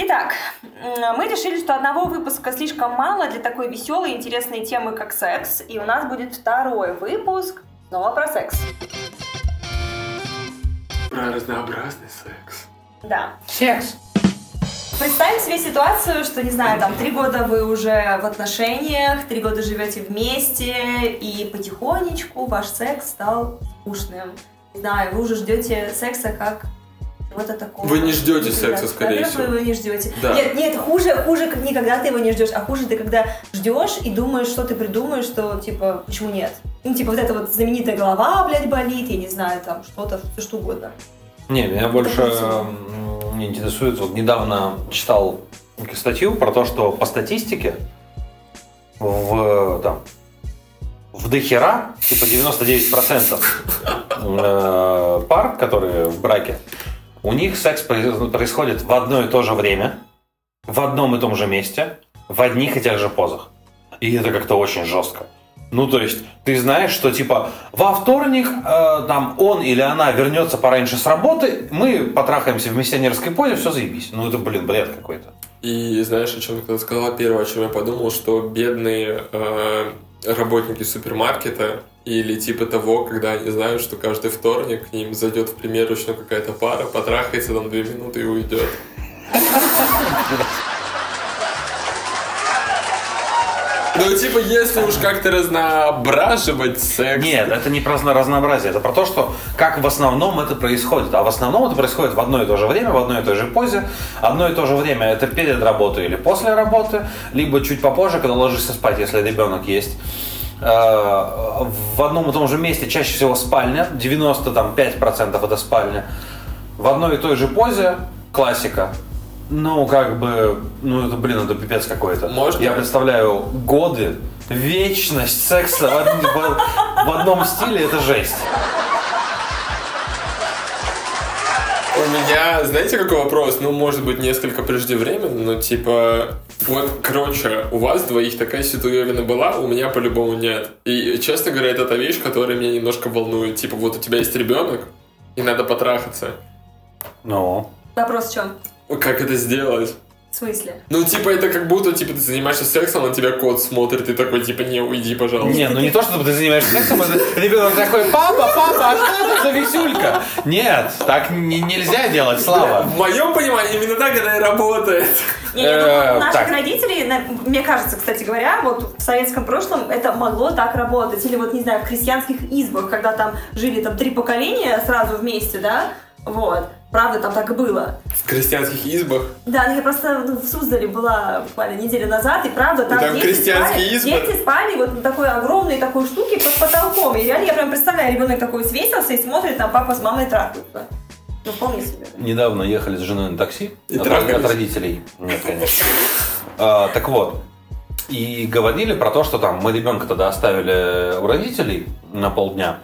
Итак, мы решили, что одного выпуска слишком мало для такой веселой и интересной темы, как секс. И у нас будет второй выпуск снова про секс. Про разнообразный секс. Да. Секс. Представим себе ситуацию, что, не знаю, там, три года вы уже в отношениях, три года живете вместе, и потихонечку ваш секс стал скучным. Не знаю, вы уже ждете секса как чего-то такого. Вы не ждете секса, скорее во-первых, всего. Вы его не ждете. Да. Нет, нет, хуже, хуже как не когда ты его не ждешь, а хуже ты когда ждешь и думаешь, что ты придумаешь, что типа, почему нет? Ну, типа, вот эта вот знаменитая голова, блядь, болит, я не знаю, там, что-то, все что угодно. Не, меня больше красиво. м, интересует, вот недавно читал статью про то, что по статистике в, там, в дохера, типа 99% э, пар, которые в браке, у них секс происходит в одно и то же время, в одном и том же месте, в одних и тех же позах. И это как-то очень жестко. Ну, то есть, ты знаешь, что типа во вторник э, там он или она вернется пораньше с работы, мы потрахаемся в миссионерской позе, все заебись. Ну, это, блин, бред какой-то. И знаешь, о чем когда сказала первое, о чем я подумал, что бедные э, работники супермаркета или типа того, когда они знают, что каждый вторник к ним зайдет в примерочную какая-то пара, потрахается там две минуты и уйдет. Ну, типа, если уж как-то разноображивать секс... Нет, это не про разно- разнообразие, это про то, что как в основном это происходит. А в основном это происходит в одно и то же время, в одной и той же позе. Одно и то же время это перед работой или после работы, либо чуть попозже, когда ложишься спать, если ребенок есть. Э, В одном и том же месте чаще всего спальня, 95% это спальня. В одной и той же позе, классика. Ну, как бы, ну, это, блин, это пипец какой-то. Можно? Я представляю годы, вечность секса в- в одном стиле, это жесть. Меня, знаете, какой вопрос? Ну, может быть, несколько преждевременно, но типа... Вот, короче, у вас двоих такая ситуация была, у меня по-любому нет. И, честно говоря, это та вещь, которая меня немножко волнует. Типа, вот у тебя есть ребенок, и надо потрахаться. Ну, Вопрос в чем? Как это сделать? В смысле? Ну, типа, это как будто, типа, ты занимаешься сексом, а на тебя кот смотрит, и такой, типа, не, уйди, пожалуйста. не, ну не то, чтобы ты занимаешься сексом, это ребенок такой, папа, папа, а что это за висюлька? Нет, так не- нельзя делать, Слава. В моем понимании, именно так это и работает. Не, я думаю, Э, наших родителей, мне кажется, кстати говоря, вот в советском прошлом это могло так работать. Или вот, не знаю, в крестьянских избах, когда там жили там три поколения сразу вместе, да, вот. Правда, там так и было. В крестьянских избах. Да, ну я просто ну, в Суздале была буквально неделю назад, и правда, там, там дети, крестьянские спали, избы? дети спали вот на такой огромной такой штуке под потолком. И реально я прям представляю, ребенок такой свесился и смотрит, там папа с мамой трахаются. Ну, вполне себе. Недавно ехали с женой на такси И от, трахались? от родителей. Нет, конечно. А, так вот, и говорили про то, что там мы ребенка тогда оставили у родителей на полдня.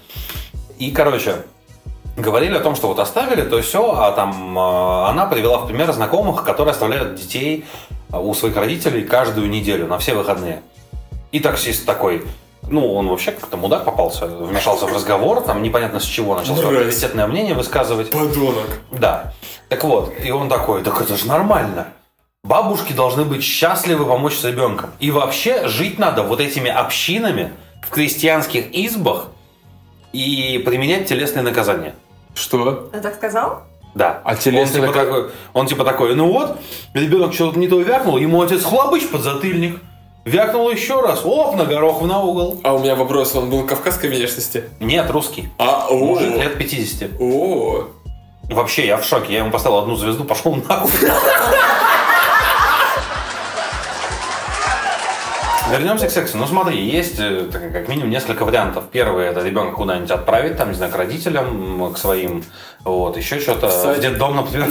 И, короче, говорили о том, что вот оставили, то все, а там э, она привела в пример знакомых, которые оставляют детей э, у своих родителей каждую неделю, на все выходные. И таксист такой, ну, он вообще как-то мудак попался, вмешался в разговор, там непонятно с чего начал свое Мразь. авторитетное мнение высказывать. Подонок. Да. Так вот, и он такой, так это же нормально. Бабушки должны быть счастливы помочь с ребенком. И вообще жить надо вот этими общинами в крестьянских избах и применять телесные наказания. Что? Он так сказал? Да. А он, телесные типа нака- такой, он типа такой, ну вот, ребенок что-то не то вякнул, ему отец хлобыч под затыльник. Вякнул еще раз, оп, на горох на угол. А у меня вопрос, он был кавказской внешности? Нет, русский. А, о, Мужик лет 50. о, Вообще, я в шоке. Я ему поставил одну звезду, пошел нахуй. Вернемся к сексу. Ну смотри, есть э, так, как минимум несколько вариантов. Первый это ребенка куда-нибудь отправить, там, не знаю, к родителям, к своим, вот, еще что-то. Кстати. В детдом, например.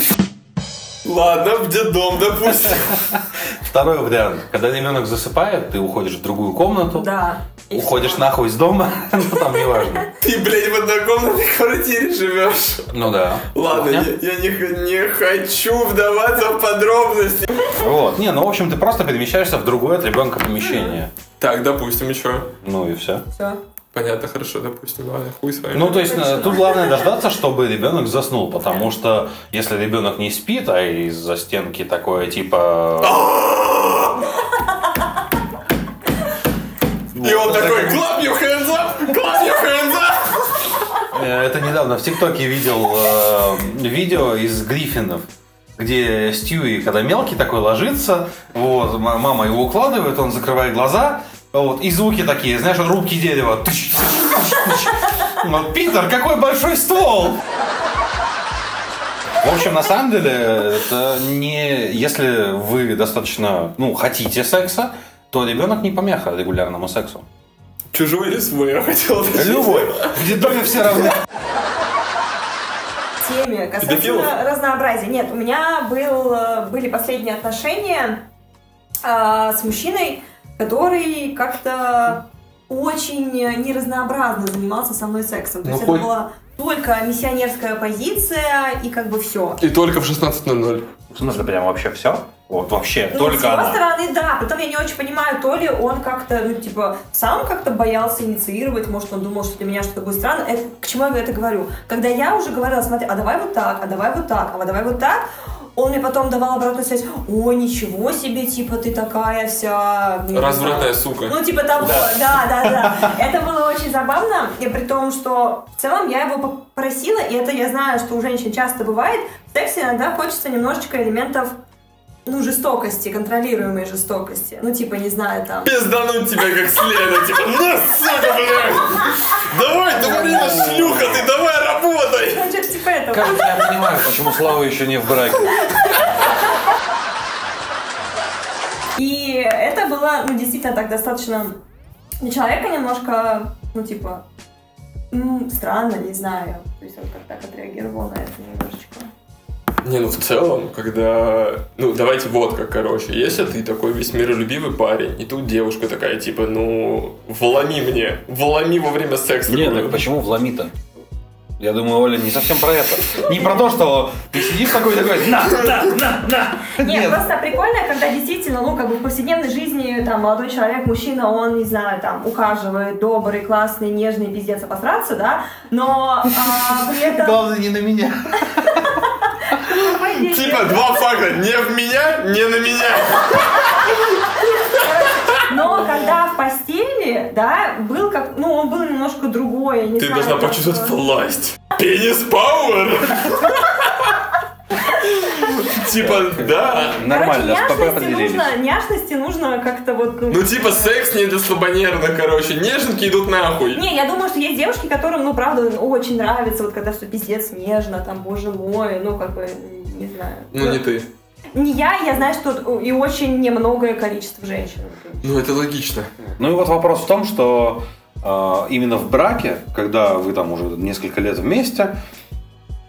Ладно, в детдом, допустим. Второй вариант. Когда ребенок засыпает, ты уходишь в другую комнату, Да. И уходишь нахуй из дома, ну там неважно. Ты, блядь, в однокомнатной квартире живешь. Ну да. Ладно, я, я не, не хочу вдаваться в подробности. Вот. Не, ну в общем, ты просто перемещаешься в другое от ребенка помещение. Так, допустим, и что? Ну и все. Все. Понятно, хорошо, допустим, ладно, хуй с вами. Ну, то есть, э, тут главное дождаться, чтобы ребенок заснул, потому что если ребенок не спит, а из-за стенки такое типа... И он такой, clap your hands up, clap your hands up. Э, Это недавно в ТикТоке видел э, видео из Гриффинов, где Стьюи, когда мелкий такой ложится, вот, мама его укладывает, он закрывает глаза, вот, и звуки такие, знаешь, рубки дерева. Тыщ, тыщ, тыщ. Вот, Питер, какой большой ствол! В общем, на самом деле, это не... Если вы достаточно, ну, хотите секса, то ребенок не помеха регулярному сексу. Чужой или свой, я хотел уточнить. Любой. В детдоме все равны. теме касательно Педофилов? разнообразия. Нет, у меня был, э, были последние отношения а, с мужчиной, который как-то очень неразнообразно занимался со мной сексом. То Ну, есть хоть- это была только миссионерская позиция и как бы все. И только в 16.00. В смысле, прям вообще все? Вот вообще, Ну, с только его она. стороны, да. Потом я не очень понимаю, то ли он как-то, ну, типа, сам как-то боялся инициировать, может, он думал, что для меня что-то будет странно. Это, к чему я это говорю? Когда я уже говорила, смотри, а давай вот так, а давай вот так, а вот давай вот так, он мне потом давал обратную связь, о, ничего себе, типа, ты такая вся... ну, Развратная знаю». сука. Ну, типа того, да, да, да. Это было очень забавно, и при том, что в целом я его попросила, и это я знаю, что у женщин часто бывает, в сексе иногда хочется немножечко элементов ну, жестокости, контролируемой жестокости. Ну, типа, не знаю, там... Пиздануть тебя как следует. Типа, на, сука, блядь! Давай, Тамарина, шлюха, ты давай работай! Ну, что-то типа этого. Кажется, я понимаю, почему Слава еще не в браке. И это было, ну, действительно так достаточно для человека немножко, ну, типа, м, странно, не знаю. То есть он как так отреагировал на это немножечко. Не, ну в целом, когда... Ну, давайте вот как, короче. Если ты такой весь миролюбивый парень, и тут девушка такая, типа, ну, вломи мне, вломи во время секса. Нет, так почему вломи-то? Я думаю, Оля не совсем про это. Не про то, что ты сидишь такой такой, на, на, на, на. Нет, просто прикольно, когда действительно, ну, как бы в повседневной жизни, там, молодой человек, мужчина, он, не знаю, там, ухаживает, добрый, классный, нежный, пиздец, обосраться, да, но а, при этом... Главное, не на меня. Типа, два факта. Не в меня, не на меня. Но когда в постели, да, был как, ну, он был немножко другой, Ты знаю, должна почувствовать власть. Пенис пауэр. Типа, да. Нормально, Короче, определились. няшности нужно, няшности нужно как-то вот, ну, Ну, типа, секс не для слабонервных, короче. Неженки идут нахуй. Не, я думаю, что есть девушки, которым, ну, правда, очень нравится, вот когда все пиздец нежно, там, боже мой, ну, как бы, не знаю. Ну, не ты. Не я, я знаю, что и очень немногое количество женщин. Ну, это логично. Ну и вот вопрос в том, что э, именно в браке, когда вы там уже несколько лет вместе,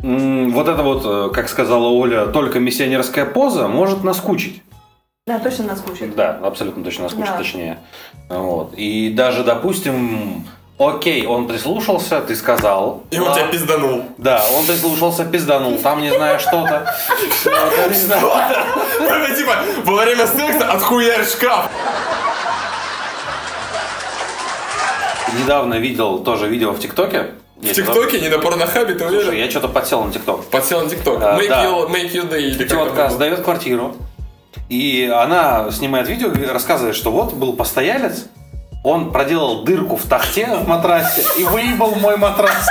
вот это вот, э, как сказала Оля, только миссионерская поза может наскучить. Да, точно нас кучит. Да, абсолютно точно наскучить, Да. точнее. Вот. И даже, допустим, окей, он прислушался, ты сказал. И он да, тебя пизданул. Да, он прислушался, пизданул, там, не знаю, что-то. Только, типа, во время секса отхуярь шкаф. Недавно видел тоже видео в ТикТоке. В ТикТоке, не на порнохабе, ты Слушай, уверен? я что-то подсел на ТикТок. Подсел на ТикТок. А, Make, да. you, make you day. или Тетка сдает квартиру, и она снимает видео и рассказывает, что вот был постоялец, он проделал дырку в тахте в матрасе и выебал мой матрас.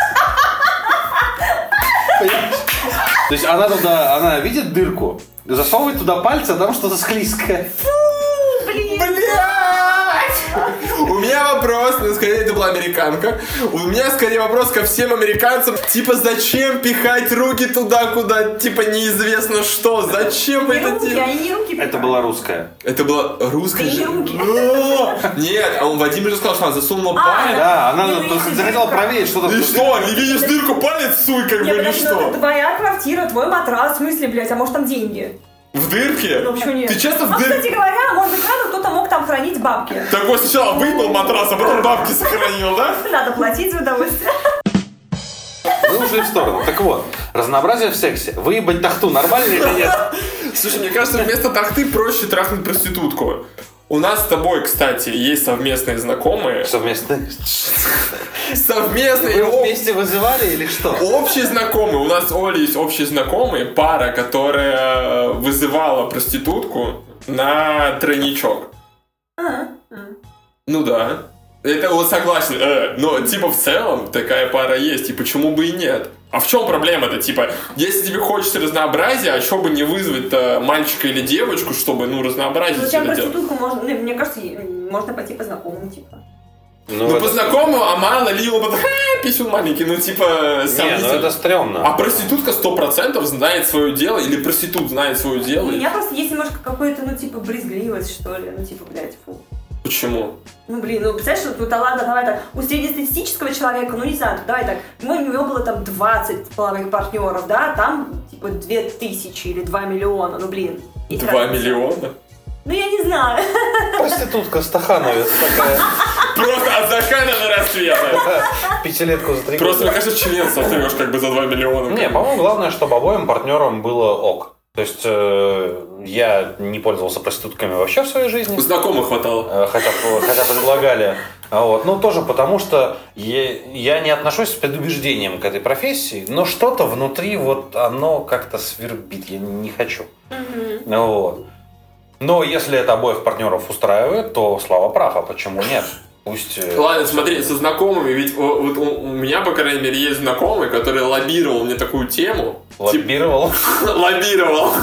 То есть она туда, она видит дырку, засовывает туда пальцы, а там что-то склизкое. У меня вопрос, ну, скорее это была американка. У меня скорее вопрос ко всем американцам. Типа, зачем пихать руки туда, куда, типа, неизвестно что? Зачем вы это делаете? они не руки Это была русская. Это была русская Да же- руки. О! Нет, а он Вадим же сказал, что она засунула А, палец. Да, она ну, захотела проверить, что там. И что, не видишь дырку, палец суй, как бы, или ну, что? это твоя квартира, твой матрас, в смысле, блядь, а может там деньги? В дырке? Ну, почему нет? Ты часто в а, дырке? кстати говоря, может быть, правда, кто-то мог там хранить бабки. Так вот сначала выебал матрас, а потом бабки сохранил, да? Надо платить за удовольствие. Мы ушли в сторону. Так вот, разнообразие в сексе. Выебать тахту нормально или нет? Слушай, мне кажется, вместо тахты проще трахнуть проститутку. У нас с тобой, кстати, есть совместные знакомые. Совместно. Совместные, Вы вместе вызывали или что? общие знакомые. У нас с Олей есть общие знакомые. Пара, которая вызывала проститутку на тройничок. А, Ну да. Это вот согласен. э, но типа в целом такая пара есть, и почему бы и нет? А в чем проблема-то? Типа, если тебе хочется разнообразия, а что бы не вызвать-то мальчика или девочку, чтобы, ну, разнообразить Зачем это дело? проститутку можно, ну, мне кажется, можно пойти по знакомым, типа. Ну, это- по знакомому, а мало ли, он потом, «Ха, писюн маленький, ну, типа, Не, ну сомнительно. это стрёмно. А проститутка сто процентов знает свое дело, или проститут знает свое дело. У меня просто есть немножко какой-то, ну, типа, брезгливость, что ли. Ну, типа, блядь, фу. Почему? Ну, блин, ну, представляешь, ну, ладно, давай так, у среднестатистического человека, ну, не знаю, давай так, ну, у него было там 20 половых партнеров, да, там, типа, 2000 или 2 миллиона, ну, блин. есть Два разница. миллиона? Ну, я не знаю. Проститутка стахановец такая. Просто от до рассвета. Пятилетку за три Просто, мне кажется, член сотрешь как бы за 2 миллиона. Не, по-моему, главное, чтобы обоим партнерам было ок. То есть э, я не пользовался проститутками вообще в своей жизни. Знакомых хватало. Э, хотя, хотя предлагали. А Вот. Ну, тоже потому, что я, я не отношусь с предубеждением к этой профессии, но что-то внутри вот оно как-то свербит, я не хочу. Ну, Вот. Но если это обоих партнеров устраивает, то слава прав, а почему нет? Пусть... э, Ладно, смотри, со знакомыми, ведь вот у, у меня, по крайней мере, есть знакомый, который лоббировал мне такую тему. Лоббировал. лоббировал.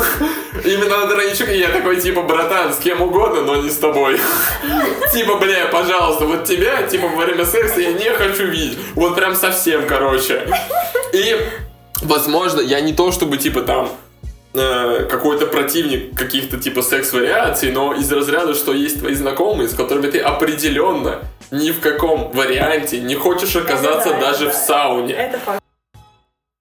Именно на тройничок, и я такой, типа, братан, с кем угодно, но не с тобой. Типа, бля, пожалуйста, вот тебя, типа, во время секса я не хочу видеть. Вот прям совсем, короче. И, возможно, я не то, чтобы, типа, там, какой-то противник каких-то типа секс-вариаций, но из разряда, что есть твои знакомые, с которыми ты определенно ни в каком варианте не хочешь оказаться Это да, даже это в сауне. Это факт.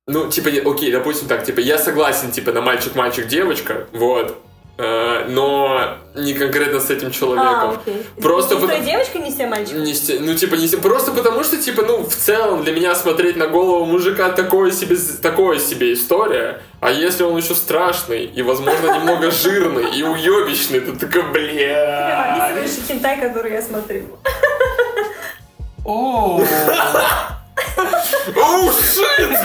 Ну, типа, окей, допустим так, типа, я согласен, типа, на мальчик-мальчик-девочка, вот, э, но не конкретно с этим А, человеком. окей. Просто не с той потому- девочкой, не с тем мальчиком. Не сте- ну, типа, не сте- просто потому что, типа, ну, в целом для меня смотреть на голову мужика такое себе, такое себе история. А если он еще страшный и, возможно, немного жирный и уебищный, то такой, Ты бля. описываешь хентай, который я смотрю. О, Оу, шит!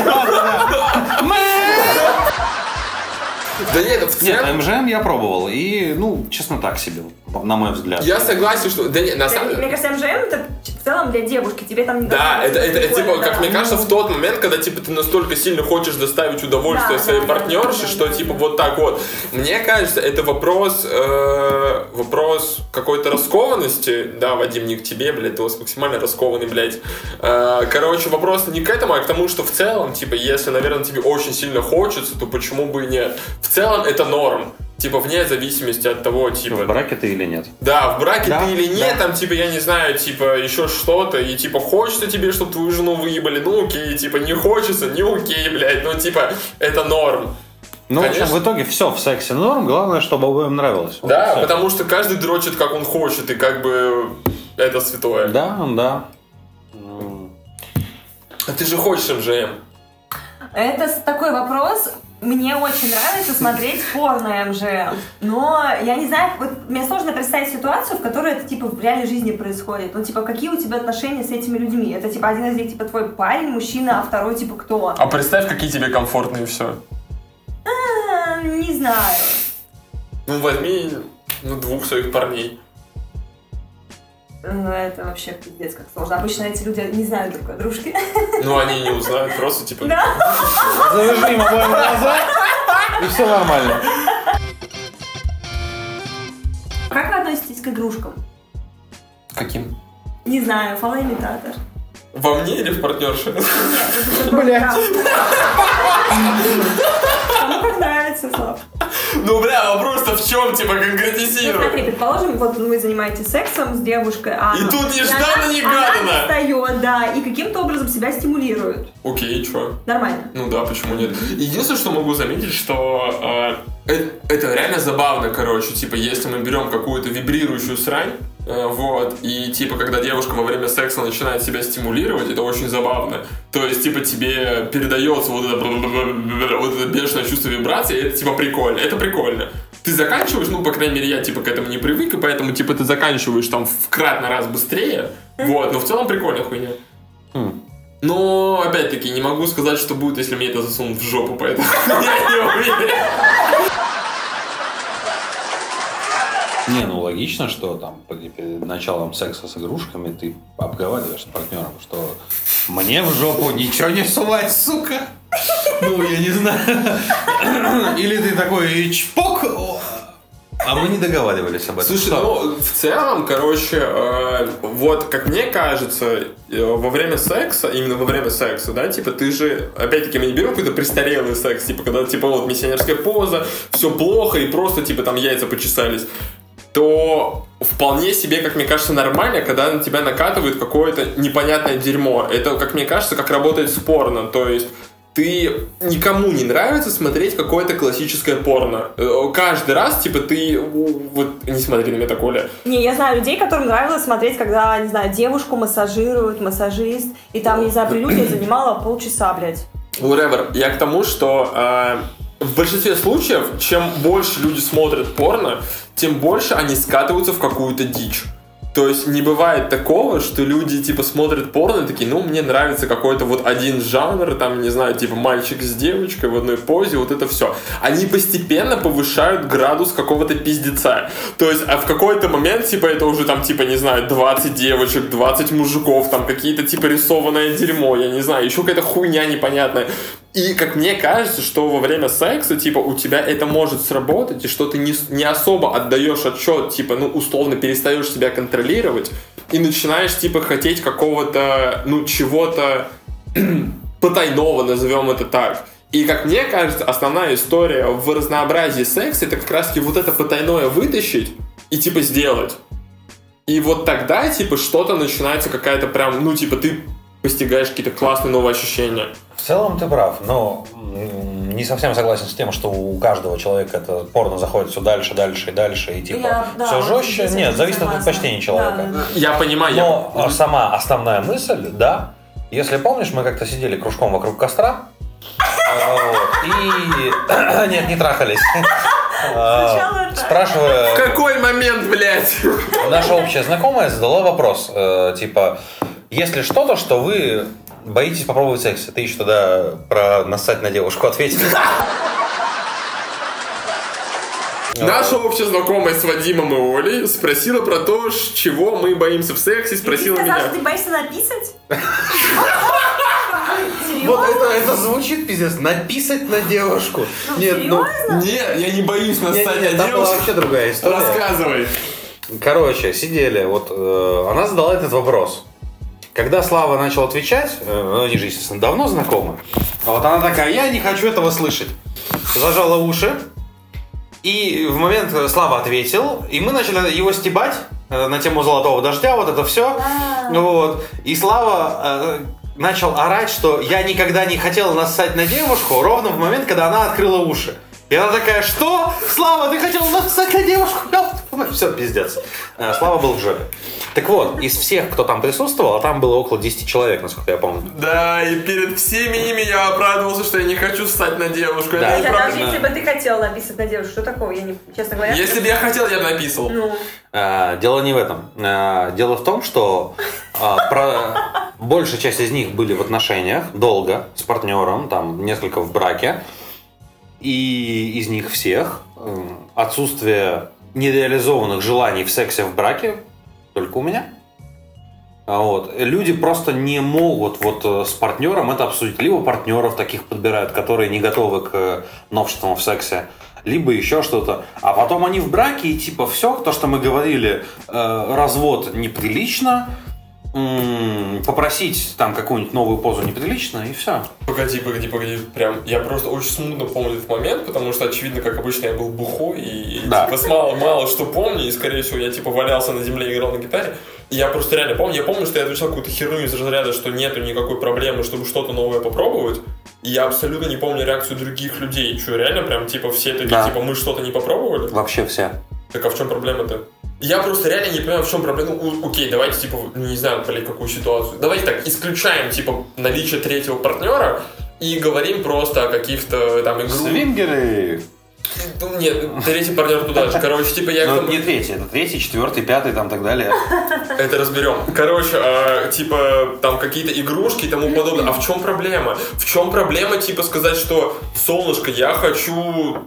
Да нет, в Нет, целом... МЖМ я пробовал, и, ну, честно, так себе, на мой взгляд. Я согласен, что... Да нет, на самом Мне кажется, МЖМ это в целом для девушки, тебе там не Да, это, это, это, типа, как да. мне кажется, в тот момент, когда типа ты настолько сильно хочешь доставить удовольствие Да, своей да, да, партнерше, да, что да, типа да. вот так вот. Мне кажется, это вопрос э, вопрос какой-то раскованности. Да, Вадим, не к тебе, блядь, ты у вас максимально раскованный, блядь. Э, короче, вопрос не к этому, а к тому, что в целом, типа, если, наверное, тебе очень сильно хочется, то почему бы и нет. В целом это норм. Типа, вне зависимости от того, типа... В браке ты или нет? Да, в браке Да, ты или нет, да. там, типа, я не знаю, типа, еще что-то, и, типа, хочется тебе, чтобы твою жену выебали, ну, окей, типа, не хочется, не окей, блядь, ну, типа, это норм. Ну, в общем, в итоге все в сексе норм, главное, чтобы обоим нравилось. Вот Да, потому что каждый дрочит, как он хочет, и, как бы, это святое. Да, да. А ты же хочешь МЖМ. Это такой вопрос. Мне очень нравится смотреть порно МЖМ, но я не знаю, вот мне сложно представить ситуацию, в которой это типа в реальной жизни происходит. Ну, типа, какие у тебя отношения с этими людьми? Это типа один из них типа твой парень, мужчина, а второй типа кто? А представь, какие тебе комфортные все. А, не знаю. Ну, возьми, ну, двух своих парней. Ну, это вообще пиздец как сложно. Обычно эти люди не знают друг о дружке. Ну, они не узнают, просто, типа, Да. Завяжи им обоим глаза, и все нормально. Как вы относитесь к игрушкам? каким? Не знаю, фалоимитатор. Во мне или в партнерше? Нет, это Бля. Кому как нравится, Слав. Ну, бля, вопрос-то в чем, типа, Ну, конкретизируй. смотри, предположим, вот вы занимаетесь сексом с девушкой, а... И тут и нежданно, она- негаданно. Она встает, да, и каким-то образом себя стимулирует. Окей, чё? Нормально. Ну да, почему нет? Единственное, что могу заметить, что э, э- это реально забавно, короче, типа, если мы берем какую-то вибрирующую срань, вот, и типа, когда девушка во время секса начинает себя стимулировать, это очень забавно. То есть, типа, тебе передается вот это, вот это бешеное чувство вибрации, и это типа прикольно, это прикольно. ты заканчиваешь, ну, по крайней мере, я, типа, к этому не привык, и поэтому, типа, ты заканчиваешь там в кратно раз быстрее, вот, но в целом прикольная хуйня. Хм. Но, опять-таки, не могу сказать, что будет, если мне это засунут в жопу, поэтому я не уверен. Не, ну логично, что там перед началом секса с игрушками ты обговариваешь с партнером, что мне в жопу ничего не сувать, сука. Ну, я не знаю. Или ты такой чпок. А мы не договаривались об этом. Слушай, Что? ну, в целом, короче, э, вот, как мне кажется, э, во время секса, именно во время секса, да, типа, ты же, опять-таки, мы не берем какой-то престарелый секс, типа, когда, типа, вот, миссионерская поза, все плохо, и просто, типа, там, яйца почесались, то вполне себе, как мне кажется, нормально, когда на тебя накатывает какое-то непонятное дерьмо. Это, как мне кажется, как работает с порно, то есть ты никому не нравится смотреть какое-то классическое порно. Э, Каждый раз, типа, ты... Вот, не смотри на меня так, Оля. Не, я знаю людей, которым нравилось смотреть, когда, не знаю, девушку массажируют, массажист, и там, не знаю, прелюдия занимала полчаса, блядь. Whatever. Я к тому, что э, в большинстве случаев, чем больше люди смотрят порно, тем больше они скатываются в какую-то дичь. То есть не бывает такого, что люди типа смотрят порно и такие, ну мне нравится какой-то вот один жанр, там, не знаю, типа мальчик с девочкой в одной позе, вот это все. Они постепенно повышают градус какого-то пиздеца. То есть, а в какой-то момент, типа, это уже там, типа, не знаю, 20 девочек, 20 мужиков, там какие-то типа рисованное дерьмо, я не знаю, еще какая-то хуйня непонятная. И как мне кажется, что во время секса, типа, у тебя это может сработать, и что ты не, не особо отдаешь отчет, типа, ну, условно перестаешь себя контролировать, и начинаешь, типа, хотеть какого-то, ну, чего-то потайного, назовем это так. И, как мне кажется, основная история в разнообразии секса, это как раз-таки вот это потайное вытащить и, типа, сделать. И вот тогда, типа, что-то начинается какая-то прям, ну, типа, ты постигаешь какие-то классные новые ощущения. В целом ты прав, но не совсем согласен с тем, что у каждого человека это порно заходит все дальше, дальше и дальше, и типа Я, да, все жестче. Нет, зависит от предпочтений человека. Да, да, да. Я понимаю, Но я... сама основная мысль, да. Если помнишь, мы как-то сидели кружком вокруг костра. вот, И... Нет, не трахались. Сначала Спрашивая, В какой момент, блядь? наша общая знакомая задала вопрос, э, типа, если что-то, что вы боитесь попробовать секс, ты еще тогда про нассать на девушку ответил. Наша общая знакомая с Вадимом и Олей спросила про то, с чего мы боимся в сексе, спросила ты сказал, меня. что ты боишься написать? Вот это, это звучит пиздец. Написать на девушку. Ну, Нет, ну... серьезно? Нет, я не боюсь Нет, настать нет, на там была девушек. вообще другая история. Рассказывай. Короче, сидели, вот э, она задала этот вопрос. Когда Слава начал отвечать, э, ну, они же, естественно, давно знакомы, а вот она такая, я не хочу этого слышать. Зажала уши, и в момент э, Слава ответил, и мы начали его стебать э, на тему золотого дождя, вот это все. А. Вот. И Слава начал орать, что я никогда не хотел нассать на девушку, ровно в момент, когда она открыла уши. И она такая, что? Слава, ты хотел нассать на девушку? Все, пиздец. Слава был в жопе. Так вот, из всех, кто там присутствовал, а там было около 10 человек, насколько я помню. Да, и перед всеми ими я оправдывался, что я не хочу встать на девушку. Да. Это не Хотя даже если бы ты хотел написать на девушку, что такого? Я не, честно говоря. Если бы я хотел, я бы написал. Ну, Э, Дело не в этом. Э, Дело в том, что про- большая часть из них были в отношениях долго с партнером, там несколько в браке. И из них всех отсутствие нереализованных желаний в сексе в браке только у меня. А Вот. Люди просто не могут вот э, с партнером это обсудить. Либо партнеров таких подбирают, которые не готовы к э, новшествам в сексе, либо еще что-то. А потом они в браке и типа все, то, что мы говорили, э, развод неприлично, попросить там какую-нибудь новую позу неприлично, и все. Погоди, погоди, погоди. Прям, я просто очень смутно помню этот момент, потому что, очевидно, как обычно, я был бухой и, Да. типа, с мало, мало что помню, и, скорее всего, я, типа, валялся на земле и играл на гитаре. И я просто реально помню, я помню, что я отвечал какую-то херню из разряда, что нету никакой проблемы, чтобы что-то новое попробовать. И я абсолютно не помню реакцию других людей. Что, реально, прям, типа, все такие, Да. типа, мы что-то не попробовали? Вообще все. Так а в чем проблема-то? Я просто реально не понимаю, в чем проблема. Ну, окей, давайте, типа, не знаю, блин, какую ситуацию. Давайте так, исключаем, типа, наличие третьего партнера и говорим просто о каких-то там игру. Свингеры! Ну, Нет, третий партнер туда же. Короче, типа я... Ну, тому- не третий, это третий, четвертый, пятый, там так далее. Это разберем. Короче, а, типа, там какие-то игрушки и тому подобное. А в чем проблема? В чем проблема, типа, сказать, что, солнышко, я хочу...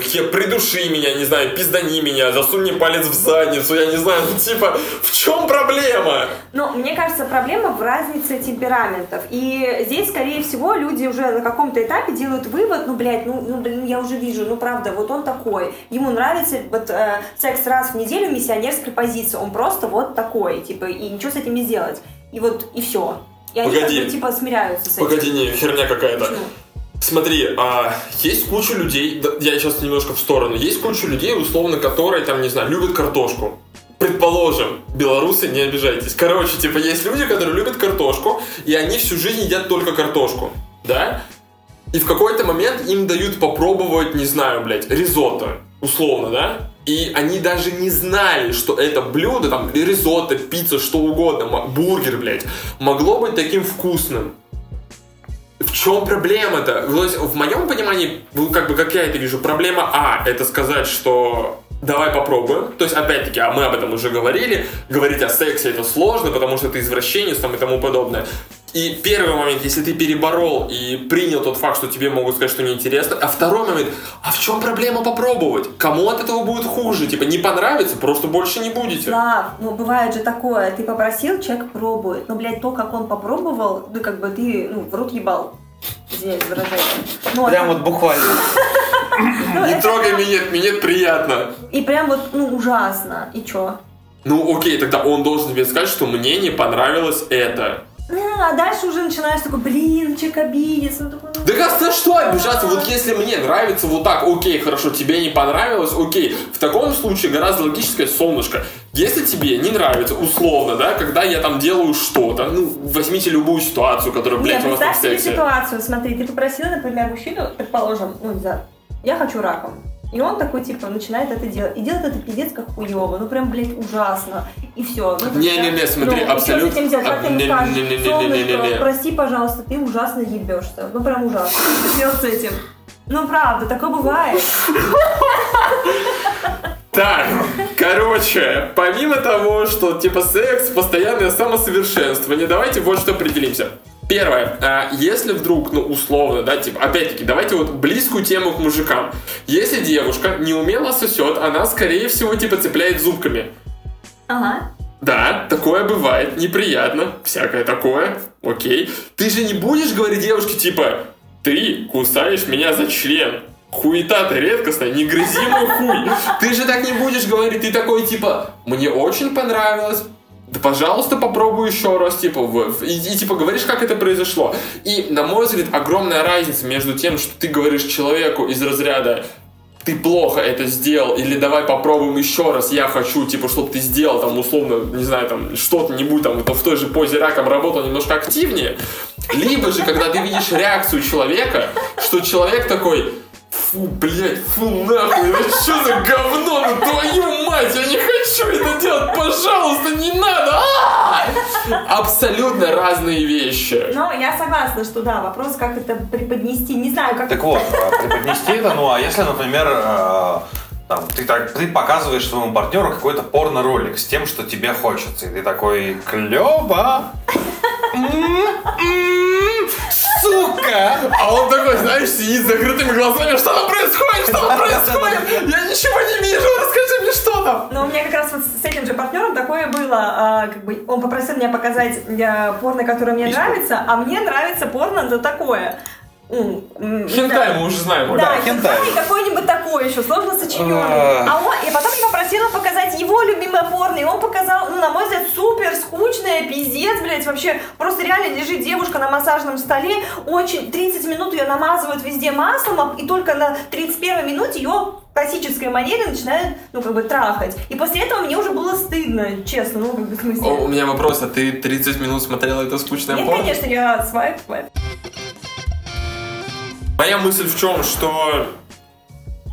хе- придуши меня, не знаю, пиздани меня, засунь мне палец в задницу, я не знаю, ну, типа, в чем проблема? Ну, мне кажется, проблема в разнице темпераментов. И здесь, скорее всего, люди уже на каком-то этапе делают вывод, ну, блядь, ну, ну блин, я уже вижу, ну, правда, вот он такой. Ему нравится вот э, секс раз в неделю в миссионерской позиции. Он просто вот такой, типа, и ничего с этим не сделать. И вот, и все. И они Погоди. как бы, типа, смиряются с этим. Погоди, не, херня какая-то. Почему? Смотри, а, есть куча людей, я сейчас немножко в сторону, есть куча людей, условно, которые, там, не знаю, любят картошку. Предположим, белорусы, не обижайтесь. Короче, типа, есть люди, которые любят картошку, и они всю жизнь едят только картошку, да? И в какой-то момент им дают попробовать, не знаю, блядь, ризотто, условно, да? И они даже не знали, что это блюдо, там, ризотто, пицца, что угодно, бургер, блядь, могло быть таким вкусным. В чем проблема-то? В моем понимании, ну, как бы, как я это вижу, проблема А, это сказать, что давай попробуем. То есть, опять-таки, а мы об этом уже говорили, говорить о сексе это сложно, потому что это извращенец там и тому подобное. И первый момент, если ты переборол и принял тот факт, что тебе могут сказать, что неинтересно, а второй момент, а в чем проблема попробовать? Кому от этого будет хуже? Типа, не понравится, просто больше не будете. Слав, ну бывает же такое, ты попросил, человек пробует, но, блядь, то, как он попробовал, ну, как бы ты, ну, в рот ебал. Извиняюсь выражение. Ну, Прям вот буквально. ну, Не это- трогай минет, минет приятно. И прям вот, ну, ужасно. И чё? Ну, окей, тогда он должен тебе сказать, что мне не понравилось это. А, дальше уже начинаешь такой, блин, человек обидится. Такой, ну, Да как на что обижаться? Вот если мне нравится вот так, окей, хорошо, тебе не понравилось, окей. В таком случае гораздо логичнее сказать, солнышко, если тебе не нравится, условно, да, когда я там делаю что-то, ну, возьмите любую ситуацию, которая, Нет, блядь, у вас представь в сексе. ситуацию, смотри, ты попросила, например, мужчину, предположим, ну, не знаю, я хочу раком. И он такой, типа, начинает это делать. И делает это пиздец как хуево. Ну, прям, блядь, ужасно. И все. Ну, Не-не-не, смотри, ну, абсолютно- этим делать? Как а, скажешь, не-не-не-не-не-не-не. «Солнышко, прости, пожалуйста, ты ужасно ебешься. Ну, прям ужасно. Что делать с этим? Ну, правда, такое бывает. Так, короче, помимо того, что типа секс, постоянное самосовершенствование, давайте вот что определимся. Первое, а, если вдруг, ну, условно, да, типа, опять-таки, давайте вот близкую тему к мужикам. Если девушка неумело сосет, она, скорее всего, типа, цепляет зубками. Ага. Да, такое бывает, неприятно, всякое такое, окей. Ты же не будешь говорить девушке, типа, ты кусаешь меня за член. Хуета ты редкостная, не грызи мой хуй. Ты же так не будешь говорить, ты такой, типа, мне очень понравилось, да, пожалуйста, попробуй еще раз, типа, в- и, и, типа, говоришь, как это произошло. И, на мой взгляд, огромная разница между тем, что ты говоришь человеку из разряда ты плохо это сделал, или давай попробуем еще раз, я хочу, типа, чтобы ты сделал, там, условно, не знаю, там, что-то, не будь, там, в той же позе раком работал немножко активнее, либо же, когда ты видишь реакцию человека, что человек такой, фу, блядь, фу, нахуй, это что за говно, ну твою мать, я не хочу это делать, пожалуйста, не надо, А! абсолютно разные вещи. Но я согласна, что да, вопрос, как это преподнести. Не знаю, как... Так вот, а, преподнести это, ну а если, например, э, там, ты, так, ты показываешь своему партнеру какой-то порно-ролик с тем, что тебе хочется, и ты такой, клево, сука! А он такой, знаешь, сидит с закрытыми глазами, что там происходит, что там происходит? Я ничего не вижу, расскажи мне, что там? Но у меня как раз вот с этим же партнером такое было, а, как бы он попросил меня показать а, порно, которое мне нравится, а мне нравится порно за такое. Хентай мы уже знаем. Да, Да, хентай какой-нибудь такой еще, сложно сочиненный. А. А он, и потом я попросила показать его любимое порно, и он показал, ну, на мой взгляд, супер скучное, пиздец, блядь, вообще, просто реально лежит девушка на массажном столе, очень, 30 минут ее намазывают везде маслом, а- и только на 31 минуте ее в классической манере начинают, ну, как бы, трахать. И после этого мне уже было стыдно, честно, ну, как бы, в смысле. О, у меня вопрос, а ты 30 минут смотрела это скучное Нет, порно? конечно, я свайп, свайп. Моя мысль в чем, что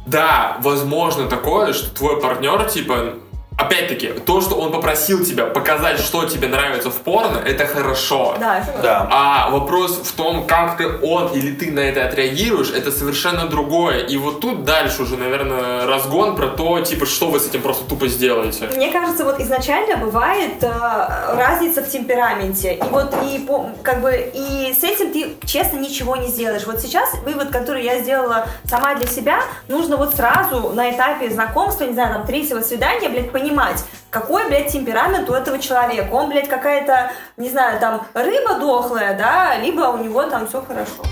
да, возможно такое, что твой партнер, типа, опять-таки, то, что он попросил тебя показать, что тебе нравится в порно, это хорошо. Да, согласна. Да. А вопрос в том, как ты он или ты на это отреагируешь, это совершенно другое. И вот тут дальше уже, наверное, разгон про то, типа, что вы с этим просто тупо сделаете. Мне кажется, вот изначально бывает э, разница в темпераменте. И вот и как бы и с этим ты честно ничего не сделаешь. Вот сейчас вывод, который я сделала сама для себя, нужно вот сразу на этапе знакомства, не знаю, там, третьего свидания, блядь, понимать, какой, блядь, темперамент у этого человека. Он, блядь, какая-то, не знаю, там, рыба дохлая, да, либо у него там все хорошо.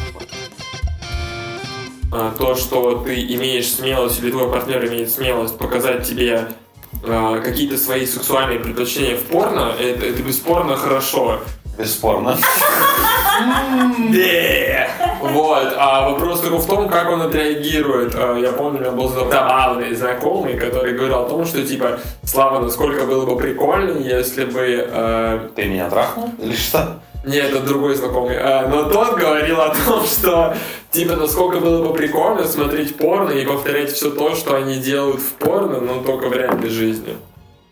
А, То, что ты имеешь смелость или твой партнер имеет смелость показать тебе а, какие-то свои сексуальные предпочтения в порно, это, это бесспорно хорошо. Бесспорно. Да. Вот, а вопрос только в том, как он отреагирует. А, Я помню, у меня был забавный знакомый, который говорил о том, что, типа, Слава, насколько было бы прикольно, если бы... э, Ты меня трахнул? Или что? Нет, это другой знакомый. А, Но тот говорил о том, что, типа, насколько было бы прикольно смотреть порно и повторять все то, что они делают в порно, но только в реальной жизни.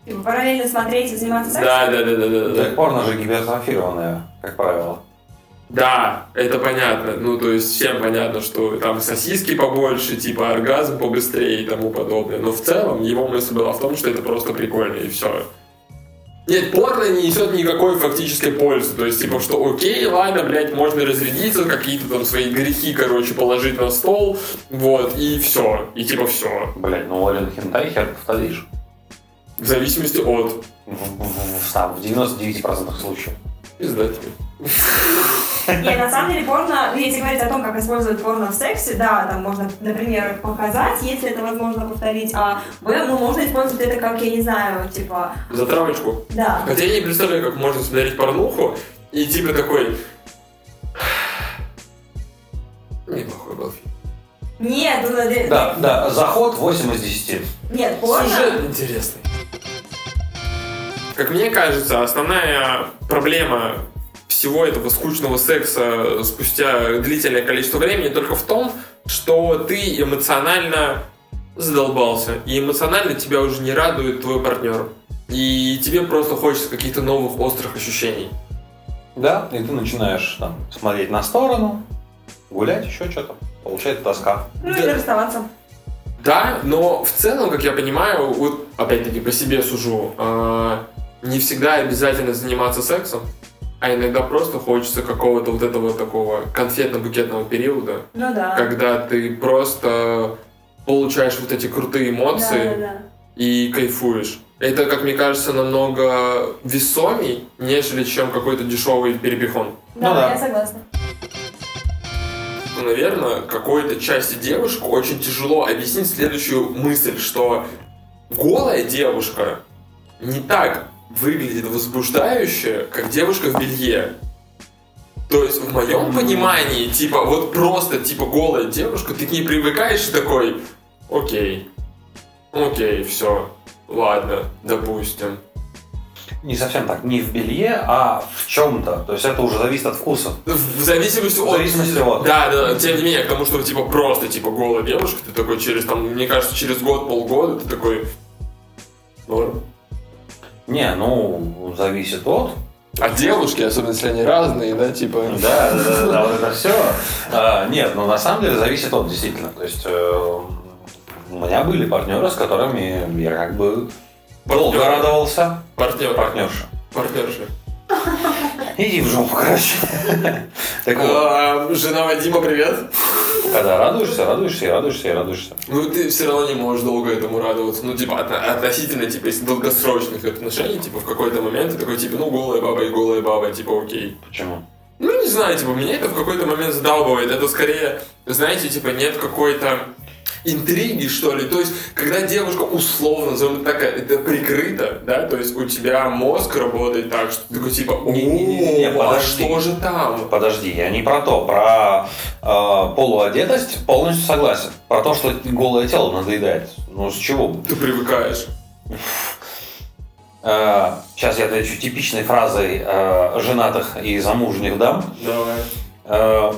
Типа, параллельно смотреть и заниматься сексом? Да, да, да, да, да, да. Так порно же гипертрофированное, как правило. Да, это понятно. Ну, то есть всем понятно, что там сосиски побольше, типа оргазм побыстрее и тому подобное. Но в целом его мысль была в том, что это просто прикольно и все. Нет, порно не несет никакой фактической пользы. То есть, типа, что окей, ладно, блядь, можно разрядиться, какие-то там свои грехи, короче, положить на стол, вот, и все. И типа все. Блять, ну Олен Хентай хер повторишь. В зависимости от В, в- в- в 99% случаев. пизда тебе. Нет, на самом деле порно, ну, если говорить о том, как использовать порно в сексе, да, там можно, например, показать, если это возможно повторить, а б, ну, можно использовать это как, я не знаю, типа, Затравочку. да. Хотя я не представляю, как можно смотреть порнуху и типа такой... Неплохой был фильм. Нет, ну, да, Да, да, заход 8 из 10. нет, порно, Сюжет интересный. Как мне кажется, основная проблема всего этого скучного секса спустя длительное количество времени только в том, что ты эмоционально задолбался. И эмоционально тебя уже не радует твой партнер. И тебе просто хочется каких-то новых острых ощущений. Да, и ты начинаешь там смотреть на сторону, гулять, еще что-то. Получается тоска. ну, Да. или расставаться. Да, но в целом, как я понимаю, вот опять-таки по себе сужу, а, не всегда обязательно заниматься сексом, а иногда просто хочется какого-то вот этого такого конфетно-букетного периода, Ну да. когда ты просто получаешь вот эти крутые эмоции Да, да, да. и кайфуешь. Это, как мне кажется, намного весомей, нежели чем какой-то дешевый перепихон. Да, Ну да. я согласна. Ну, наверное, какой-то части девушек очень тяжело объяснить следующую мысль, что голая девушка не так выглядит возбуждающе, как девушка в белье. То есть, в моем понимании, типа, вот просто, типа, голая девушка, ты к ней привыкаешь и такой, окей, окей, все, ладно, допустим. Не совсем так, не в белье, а в чем-то. То есть это уже зависит от вкуса. В зависимости В от... зависимости от. Да, да, тем не менее, к тому, что типа просто типа голая девушка, ты такой через там, мне кажется, через год, полгода, ты такой. Норм. Не, ну, зависит от. А девушки, особенно если они разные, да, типа. Да, да, да, да, вот это все. нет, ну на самом деле зависит от, действительно. То есть э, у меня были партнеры, с которыми я как бы долго радовался. Партнер. Партнерша. Партнерши. Иди в жопу, короче. Так вот, А, жена Вадима, привет. Когда радуешься, радуешься и радуешься и радуешься. Ну, ты все равно не можешь долго этому радоваться. Ну, типа, отно- относительно, типа, если долгосрочных отношений, типа, в какой-то момент ты такой, типа, ну, голая баба и голая баба, типа, окей. Почему? Ну, не знаю, типа, меня это в какой-то момент задалбывает. Это скорее, знаете, типа, нет какой-то интриги, что ли. То есть, когда девушка условно, назовем это так, это прикрыто, да, то есть у тебя мозг работает так, что ты такой, типа, о, Не-не-не, а подожди. что же там? Подожди, я не про то, про э, полуодетость полностью согласен. Про то, что голое тело надоедает. Ну, с чего? Ты привыкаешь. Э, сейчас я отвечу типичной фразой э, женатых и замужних дам. Давай.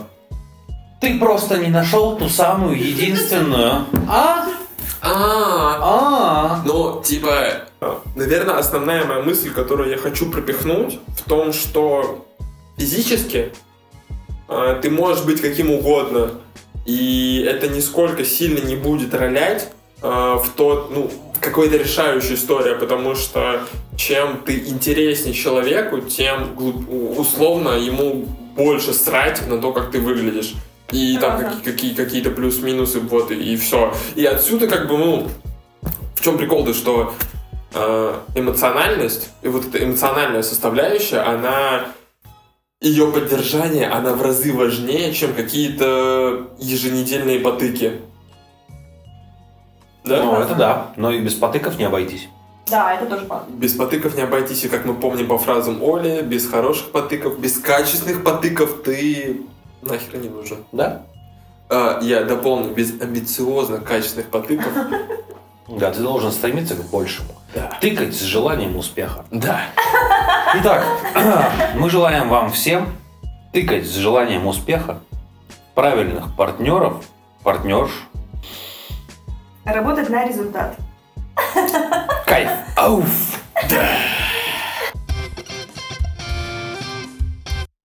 Ты просто не нашел ту самую единственную. А? А, А? ну, типа, Наверное, основная моя мысль, которую я хочу пропихнуть, в том, что физически э, ты можешь быть каким угодно, и это нисколько сильно не будет ролять э, в тот, ну, какой-то решающая история, потому что чем ты интереснее человеку, тем условно ему больше срать на то, как ты выглядишь. И там Ага. какие, какие, какие-то плюс-минусы, вот, и, и все. И отсюда, как бы, ну, в чем прикол-то, что э, эмоциональность, и вот эта эмоциональная составляющая, она ее поддержание, она в разы важнее, чем какие-то еженедельные потыки. Да? Ну, это да. Но и без потыков не обойтись. Да, это тоже факт. Без потыков не обойтись, и как мы помним по фразам Оли, без хороших потыков, без качественных потыков ты нахер не нужен. Да? А, я дополню, без амбициозно качественных потыков. Да, ты должен стремиться к большему. Да. Тыкать с желанием успеха. Да. Итак, мы желаем вам всем тыкать с желанием успеха, правильных партнеров, партнерш, Работать на результат. кайф. Ауф!